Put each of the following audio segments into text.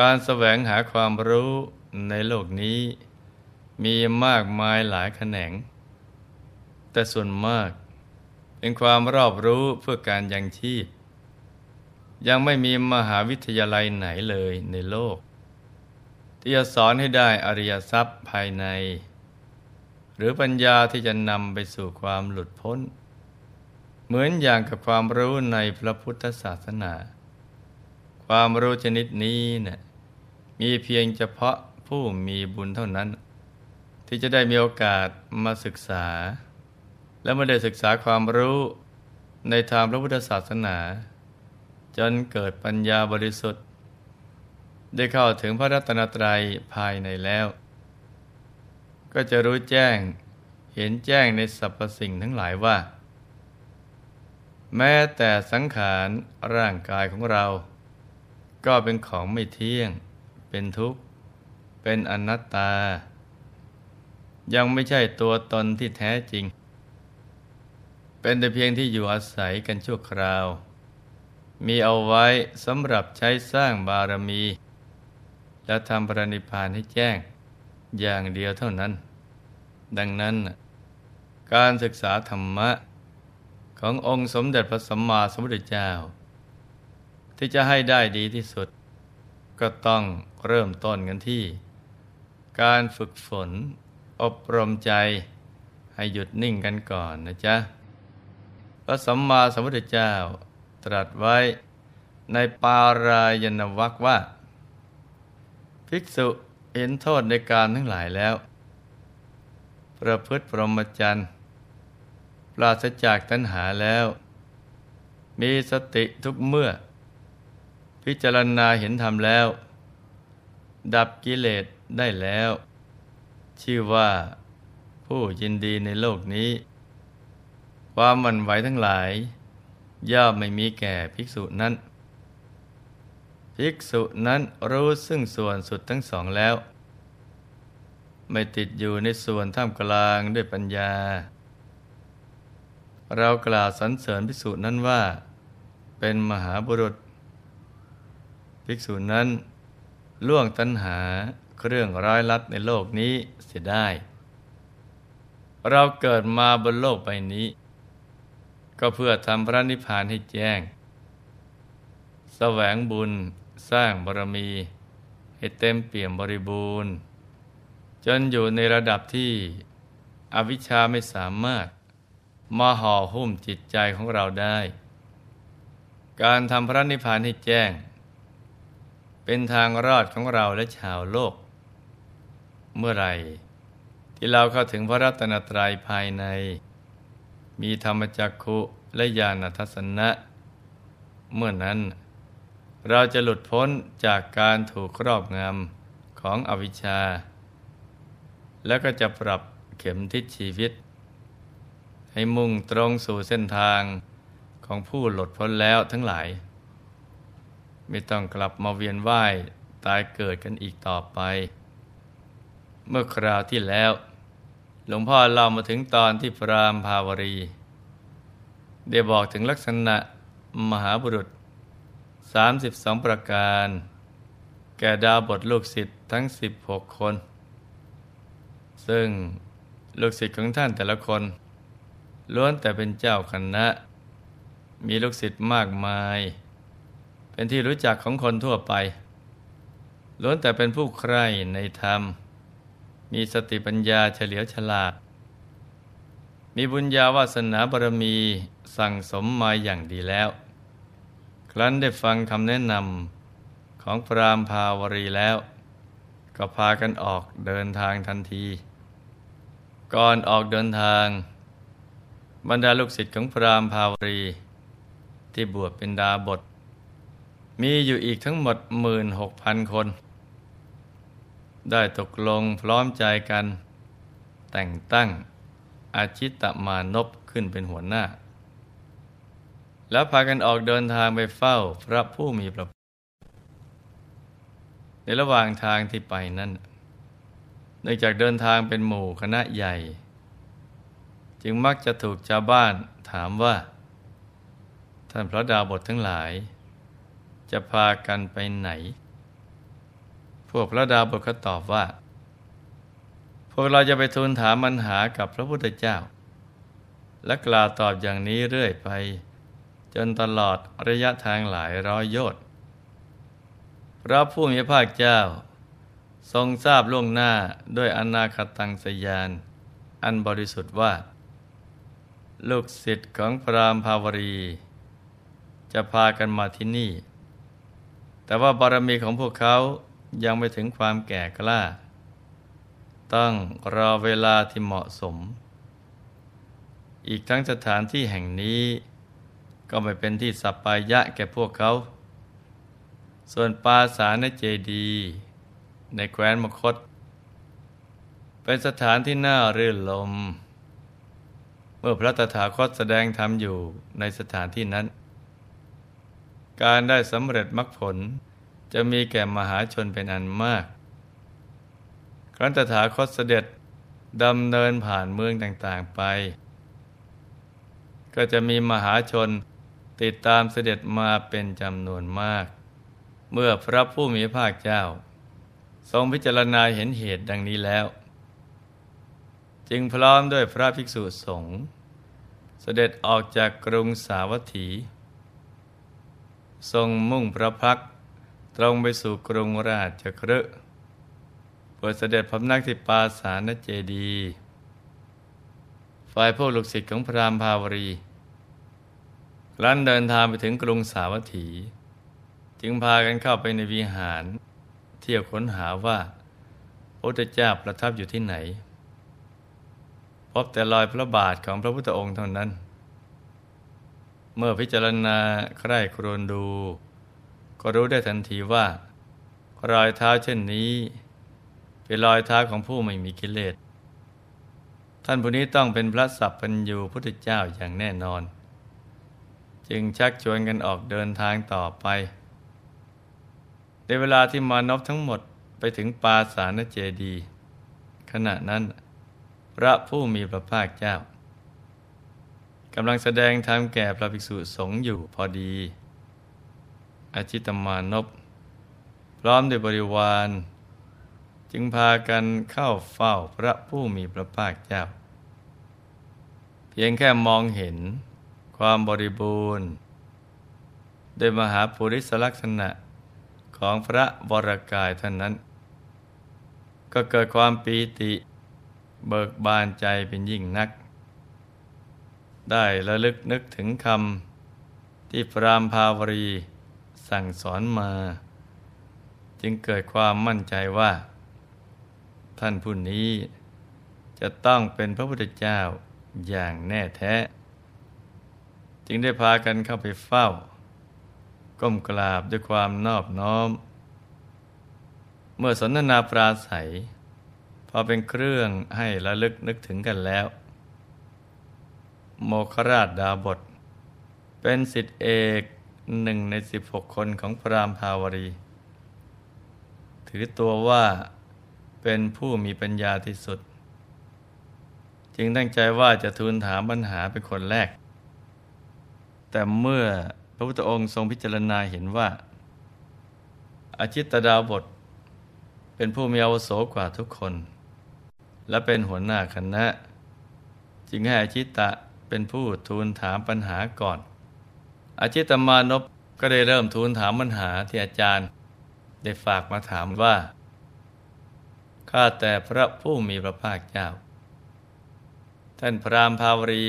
การแสวงหาความรู้ในโลกนี้ มีมากมายหลายแขนง แต่ส่วนมากเป็นความรอบรู้เพื่อการยังชีพ ยังไม่มีมหาวิทยาลัยไหนเลยในโลก ที่จะสอนให้ได้อริยทรัพย์ภายใน หรือปัญญาที่จะนำไปสู่ความหลุดพ้น เหมือนอย่างกับความรู้ในพระพุทธศาสนา ความรู้ชนิดนี้เนะ่ย มีเพียงเฉพาะผู้มีบุญเท่านั้น ที่จะได้มีโอกาสมาศึกษา และมาได้ศึกษาความรู้ในทางพระพุทธศาสนา จนเกิดปัญญาบริสุทธิ์ ได้เข้าถึงพระรัตนตรัยภายในแล้ว ก็จะรู้แจ้งเห็นแจ้งในสรรพสิ่งทั้งหลายว่า แม้แต่สังขารร่างกายของเรา ก็เป็นของไม่เที่ยง เป็นทุกข์ เป็นอนัตตา ยังไม่ใช่ตัวตนที่แท้จริง เป็นแต่เพียงที่อยู่อาศัยกันชั่วคราว มีเอาไว้สำหรับใช้สร้างบารมี และทำปรินิพานให้แจ้งอย่างเดียวเท่านั้น ดังนั้นการศึกษาธรรมะขององค์สมเด็จพระสัมมาสัมพุทธเจ้า ที่จะให้ได้ดีที่สุด ก็ต้องเริ่มต้นกันที่ การฝึกฝน อบรมใจ ให้หยุดนิ่งกันก่อนนะจ๊ะ พระสัมมาสัมพุทธเจ้าตรัสไว้ในปารายณวักว่า ภิกษุเห็นโทษในการทั้งหลายแล้ว ประพฤติพรหมจรรย์ปราศจากตัณหาแล้ว มีสติทุกเมื่อ พิจารณาเห็นธรรมแล้ว ดับกิเลสได้แล้ว ชื่อว่าผู้ยินดีในโลกนี้ ความหมันไหวทั้งหลาย ย่อมไม่มีแก่ภิกษุนั้น ภิกษุนั้นรู้ซึ่งส่วนสุดทั้งสองแล้ว ไม่ติดอยู่ในส่วนท่ามกลางด้วยปัญญา เรากล่าวสรรเสริญภิกษุนั้นว่า เป็นมหาบุรุษ ภิกษุนั้นล่วงตัณหาเครื่องร้ายลัดในโลกนี้เสียได้ เราเกิดมาบนโลกใบนี้ ก็เพื่อทำพระนิพพานให้แจ้ง แสวงบุญสร้างบารมี ให้เต็มเปี่ยมบริบูรณ์ จนอยู่ในระดับที่อวิชชาไม่สามารถมาห่อหุ้มจิตใจของเราได้ การทำพระนิพพานให้แจ้ง เป็นทางรอดของเราและชาวโลก เมื่อไรที่เราเข้าถึงพระรัตนตรัยภายใน มีธรรมจักขุและญาณทัศนะ เมื่อนั้น เราจะหลุดพ้นจากการถูกครอบงำของอวิชชา แล้วก็จะปรับเข็มทิศชีวิต ให้มุ่งตรงสู่เส้นทางของผู้หลุดพ้นแล้วทั้งหลาย ไม่ต้องกลับมาเวียนว่ายตายเกิดกันอีกต่อไป เมื่อคราวที่แล้ว หลวงพ่อเรามาถึงตอนที่พรามภาวรี ได้บอกถึงลักษณะมหาบุรุษ 32 ประการ แก่ดาวบทลูกศิษย์ทั้ง 16 คน ซึ่งลูกศิษย์ของท่านแต่ละคน ล้วนแต่เป็นเจ้าคณะ มีลูกศิษย์มากมาย เป็นที่รู้จักของคนทั่วไปล้วนแต่เป็นผู้ใคร่ในธรรม มีสติปัญญาเฉลียวฉลาด มีบุญญาวาสนาบารมีสั่งสมมาอย่างดีแล้ว ครั้นได้ฟังคำแนะนำของพรามภาวรีแล้ว ก็พากันออกเดินทางทันที ก่อนออกเดินทาง บรรดาลูกศิษย์ของพรามภาวรี ที่บวชเป็นดาบท มีอยู่อีกทั้งหมดหมื่นหกพันคน ได้ตกลงพร้อมใจกัน แต่งตั้งอาชิตมานพขึ้นเป็นหัวหน้า แล้วพากันออกเดินทางไปเฝ้าพระผู้มีพระภาคในระหว่างทางที่ไปนั้นเนื่องจากเดินทางเป็นหมู่คณะใหญ่ จึงมักจะถูกชาวบ้านถามว่า ท่านพระดาวบททั้งหลาย จะพากันไปไหน พวกพระดาบทก็ตอบว่า พวกเราจะไปทูลถามปัญหากับพระพุทธเจ้า และกล่าวตอบอย่างนี้เรื่อยไป จนตลอดระยะทางหลายร้อยโยชน์พระผู้มีพระภาคเจ้า ทรงทราบล่วงหน้าด้วยอนาคตังสยาน อันบริสุทธิ์ว่า ลูกศิษย์ของพรามภาวรี จะพากันมาที่นี่ แต่ว่าบารมีของพวกเขายังไม่ถึงความแก่กล้า ต้องรอเวลาที่เหมาะสม อีกทั้งสถานที่แห่งนี้ ก็ไม่เป็นที่สัปปายะแก่พวกเขา ส่วนปาสานเจดี ในแคว้นมคต เป็นสถานที่น่ารื่นลม เมื่อพระตถาคตแสดงธรรมอยู่ในสถานที่นั้น การได้สำเร็จมรรคผล จะมีแก่มหาชนเป็นอันมาก ครั้นตถาคตเสด็จดำเนินผ่านเมืองต่างๆไป ก็จะมีมหาชนติดตามเสด็จมาเป็นจำนวนมาก เมื่อพระผู้มีภาคเจ้า ทรงพิจารณาเห็นเหตุดังนี้แล้ว จึงพร้อมด้วยพระภิกษุสงฆ์เสด็จออกจากกรุงสาวัตถี ทรงมุ่งพระพักตรงไปสู่กรุงราชคฤห์เปิดเสด็จพำนักที่ปาสานเจดี ฝ่ายพวกลูกศิษย์ของพระรามภาวรีลันเดินทางไปถึงกรุงสาวัตถี จึงพากันเข้าไปในวิหาร เที่ยวค้นหาว่าพระพุทธเจ้าประทับอยู่ที่ไหน พบแต่รอยพระบาทของพระพุทธองค์เท่านั้น เมื่อพิจารณาใคร่ครวญดู ก็รู้ได้ทันทีว่า รอยเท้าเช่นนี้ เป็นรอยเท้าของผู้ไม่มีกิเลส ท่านผู้นี้ต้องเป็นพระสัพพัญญูพุทธเจ้าอย่างแน่นอน จึงชักชวนกันออกเดินทางต่อไป ในเวลาที่มานพทั้งหมดไปถึงปาสานเจดี ขณะนั้น พระผู้มีพระภาคเจ้า กำลังแสดงธรรมแก่พระภิกษุสงฆ์อยู่พอดีอาชิตมานพพร้อมด้วยบริวาร จึงพากันเข้าเฝ้าพระผู้มีพระภาคเจ้า เพียงแค่มองเห็นความบริบูรณ์ โดยมหาปุริสลักษณะของพระวรกายท่านนั้น ก็เกิดความปีติ เบิกบานใจเป็นยิ่งนัก ได้ระลึกนึกถึงคำที่พรามภาวรีสั่งสอนมา จึงเกิดความมั่นใจว่า ท่านผู้นี้จะต้องเป็นพระพุทธเจ้าอย่างแน่แท้ จึงได้พากันเข้าไปเฝ้า ก้มกราบด้วยความนอบน้อม เมื่อสนทนาปราศัย พอเป็นเครื่องให้ระลึกนึกถึงกันแล้ว โมคราชดาบท เป็นสิทธิเอกหนึ่งในสิบหกคนของพรามภาวรี ถือตัวว่าเป็นผู้มีปัญญาที่สุด จึงตั้งใจว่าจะทูลถามปัญหาเป็นคนแรก แต่เมื่อพระพุทธองค์ทรงพิจารณาเห็นว่า อาชิตดาบท เป็นผู้มีอาวุโสกว่าทุกคน และเป็นหัวหน้าคณะ จึงให้อาชิตะ เป็นผู้ทูลถามปัญหาก่อน อาชิตมานพก็ได้เริ่มทูลถามปัญหาที่อาจารย์ ได้ฝากมาถามว่าข้าแต่พระผู้มีพระภาคเจ้า ท่านพรามภาวรี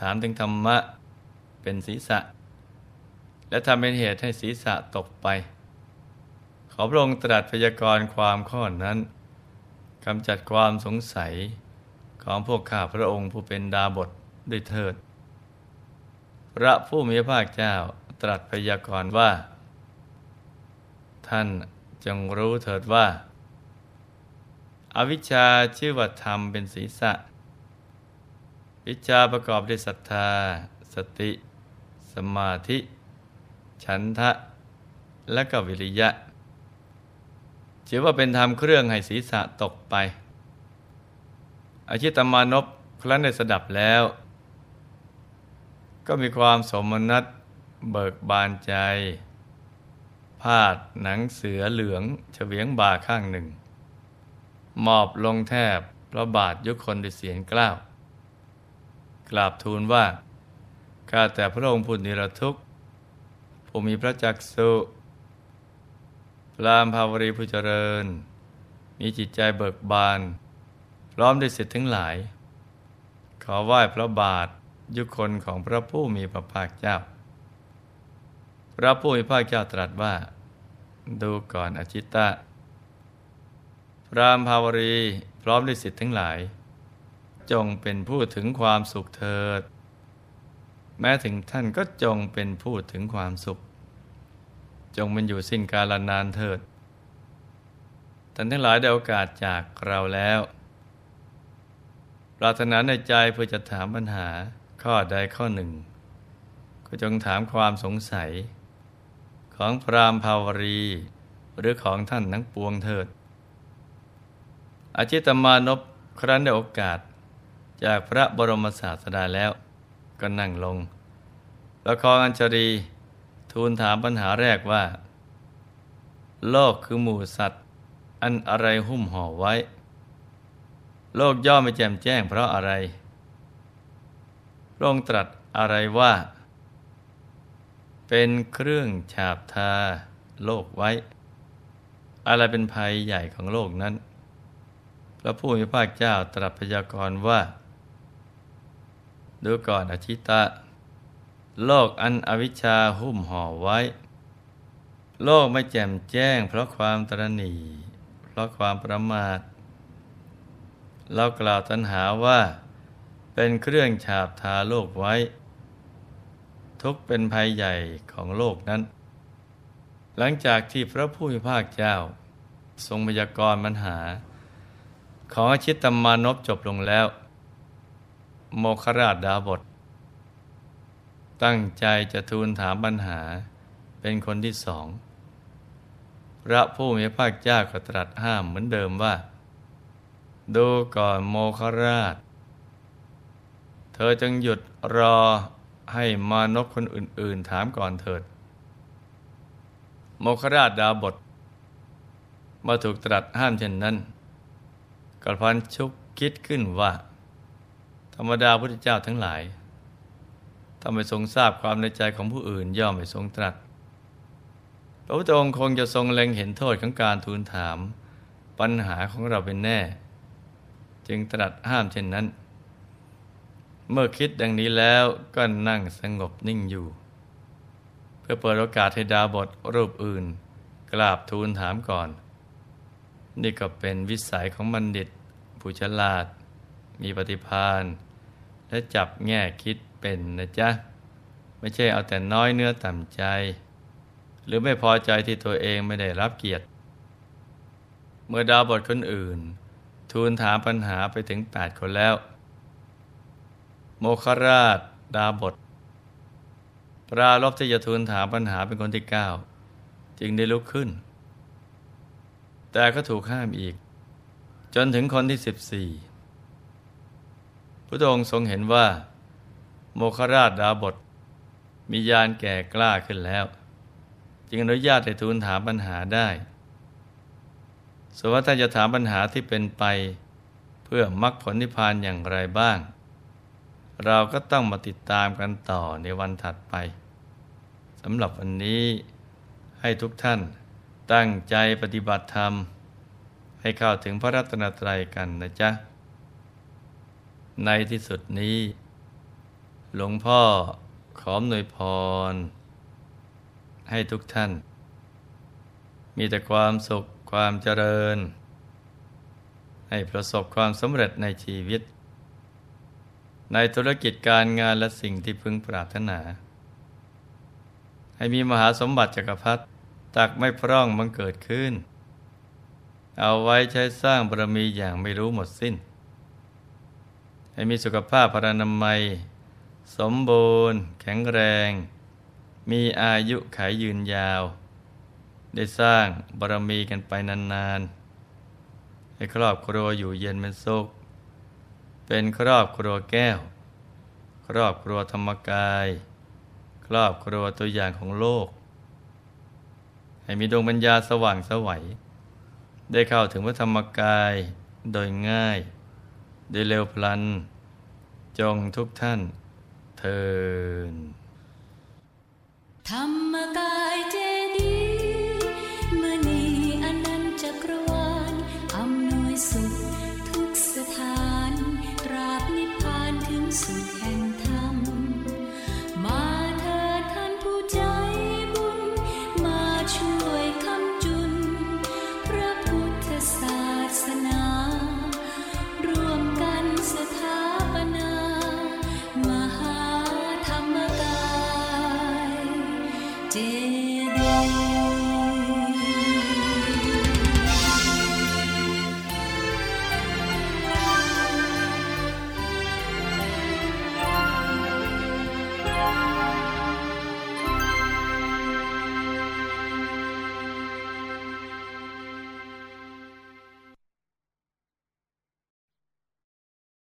ถามถึงธรรมะเป็นศีรษะ และทำเป็นเหตุให้ศีรษะตกไป ขอพระองค์ตรัสพยากรณ์ความข้อนั้นกำจัดความสงสัยของพวกข้าพระองค์ผู้เป็นดาบท ด้วยเถิด พระผู้มีพระภาคเจ้าตรัสพยากรณ์ว่า ท่านจงรู้เถิดว่าอาวิชชาชื่อว่าธรรมเป็นศีรษะ วิชาประกอบด้วยศรัทธา สติ สมาธิ ฉันทะ และก็วิริยะชื่อว่าเป็นธรรมเครื่องให้ศีรษะตกไปอาชิตมานพครั้นได้สดับแล้ว ก็มีความสมนัตเบิกบานใจ พาดหนังเสือเหลืองเฉวียงบ่าข้างหนึ่ง มอบลงแทบพระบาทยุคนด้วยเสียงกล้าว กราบทูลว่า ข้าแต่พระองค์ผู้นิรทุกข์ผู้มีพระจักสุพรามภาวรีผู้เจริญ มีจิตใจเบิกบาน พร้อมด้วยสิทธิ์ทั้งหลาย ขอไหว้พระบาท ยุคนของพระผู้มีพระภาคเจ้า พระผู้มีพระภาคเจ้าตรัสว่า ดูก่อนอจิตตะพรามภาวรีพร้อมด้วยสิทธิ์ทั้งหลาย จงเป็นผู้ถึงความสุขเถิด แม้ถึงท่านก็จงเป็นผู้ถึงความสุข จงเป็นอยู่สิ้นกาลนานเถิดท่านทั้งหลายได้โอกาสจากเราแล้ว ปรารถนาในใจเพื่อจะถามปัญหา ข้อใดข้อหนึ่ง ก็จงถามความสงสัย ของพรามภาวรี หรือของท่านทั้งปวงเถิด อาจิตมานพครั้นได้โอกาส จากพระบรมศาสดาแล้วก็นั่งลงล้วคองอัญชรีทูลถามปัญหาแรกว่า โลกคือหมู่สัตว์ อันอะไรหุ้มห่อไว้ โลกย่อไม่แจ่มแจ้งเพราะอะไร พระองค์ตรัสอะไรว่า เป็นเครื่องฉาบทาโลกไว้ อะไรเป็นภัยใหญ่ของโลกนั้น พระผู้มีพระเจ้าตรัสพยากรณ์ว่า ดูก่อนอชิตะ โลกอันอวิชชาหุ้มห่อไว้ โลกไม่แจ่มแจ้ง เพราะความตรณีเพราะความประมาทเรากล่าวตัณหาว่า เป็นเครื่องฉาบทาโลกไว้ ทุกเป็นภัยใหญ่ของโลกนั้น หลังจากที่พระผู้มีภาคเจ้า ทรงพยากรณ์ปัญหา ของอชิตตมานพจบลงแล้ว โมคราชดาบท ตั้งใจจะทูลถามปัญหาเป็นคนที่สองพระผู้มีภาคเจ้าก็ตรัสห้ามเหมือนเดิมว่า ดูก่อนโมคราช เธอจึงหยุดรอให้มานพคนอื่น ๆ ถามก่อนเถิด โมคราชดาบทมาถูกตรัสห้ามเช่นนั้นกระพันชุกคิดขึ้นว่า ธรรมดาพุทธเจ้าทั้งหลายถ้าไม่ทรงทราบความในใจของผู้อื่นย่อมไม่ทรงตรัส พระพุทธองค์คงจะทรงเล็งเห็นโทษของการทูลถาม ปัญหาของเราเป็นแน่ จึงตรัสห้ามเช่นนั้น เมื่อคิดดังนี้แล้วก็นั่งสงบนิ่งอยู่ เพื่อเปิดโอกาสให้ดาบทรูปอื่น กราบทูลถามก่อน นี่ก็เป็นวิสัยของบัณฑิต ผู้ฉลาด มีปฏิภาณ และจับแง่คิดเป็นนะจ๊ะ ไม่ใช่เอาแต่น้อยเนื้อต่ำใจ หรือไม่พอใจที่ตัวเองไม่ได้รับเกียรติ เมื่อดาวบทคนอื่น ทูลถามปัญหาไปถึงแปดคนแล้ว โมคราช ดาบท ปราลบที่จะทูลถามปัญหาเป็นคนที่เก้าจึงได้ลุกขึ้น แต่ก็ถูกห้ามอีก จนถึงคนที่สิบสี่พระองค์ทรงเห็นว่า โมคราชดาบท มียานแก่กล้าขึ้นแล้ว จึงอนุญาตให้ทูลถามปัญหาได้ส่วนว่าท่านจะถามปัญหาที่เป็นไป เพื่อมรรคผลนิพพานอย่างไรบ้าง เราก็ต้องมาติดตามกันต่อในวันถัดไปสำหรับวันนี้ให้ทุกท่านตั้งใจปฏิบัติธรรม ให้เข้าถึงพระรัตนตรัยกันนะจ๊ะ ในที่สุดนี้ หลวงพ่อขอมหนวยพร ให้ทุกท่าน มีแต่ความสุขความเจริญ ให้ประสบความสำเร็จในชีวิต ในธุรกิจการงานและสิ่งที่พึงปรารถนา ให้มีมหาสมบัติจักรพรรดิตักไม่พร่องมันเกิดขึ้น เอาไว้ใช้สร้างบารมีอย่างไม่รู้หมดสิ้น ให้มีสุขภาพพรานามัย สมบูรณ์ แข็งแรง มีอายุขายยืนยาว ได้สร้างบารมีกันไปนานๆ ให้ครอบครัวอยู่เย็นเป็นสุข เป็นครอบครัวแก้ว ครอบครัวธรรมกาย ครอบครัวตัวอย่างของโลก ให้มีดวงปัญญาสว่างสวัย ได้เข้าถึงพระธรรมกายโดยง่าย โดยเร็วพลัน จงทุกท่านเทินธรรมกายเจดี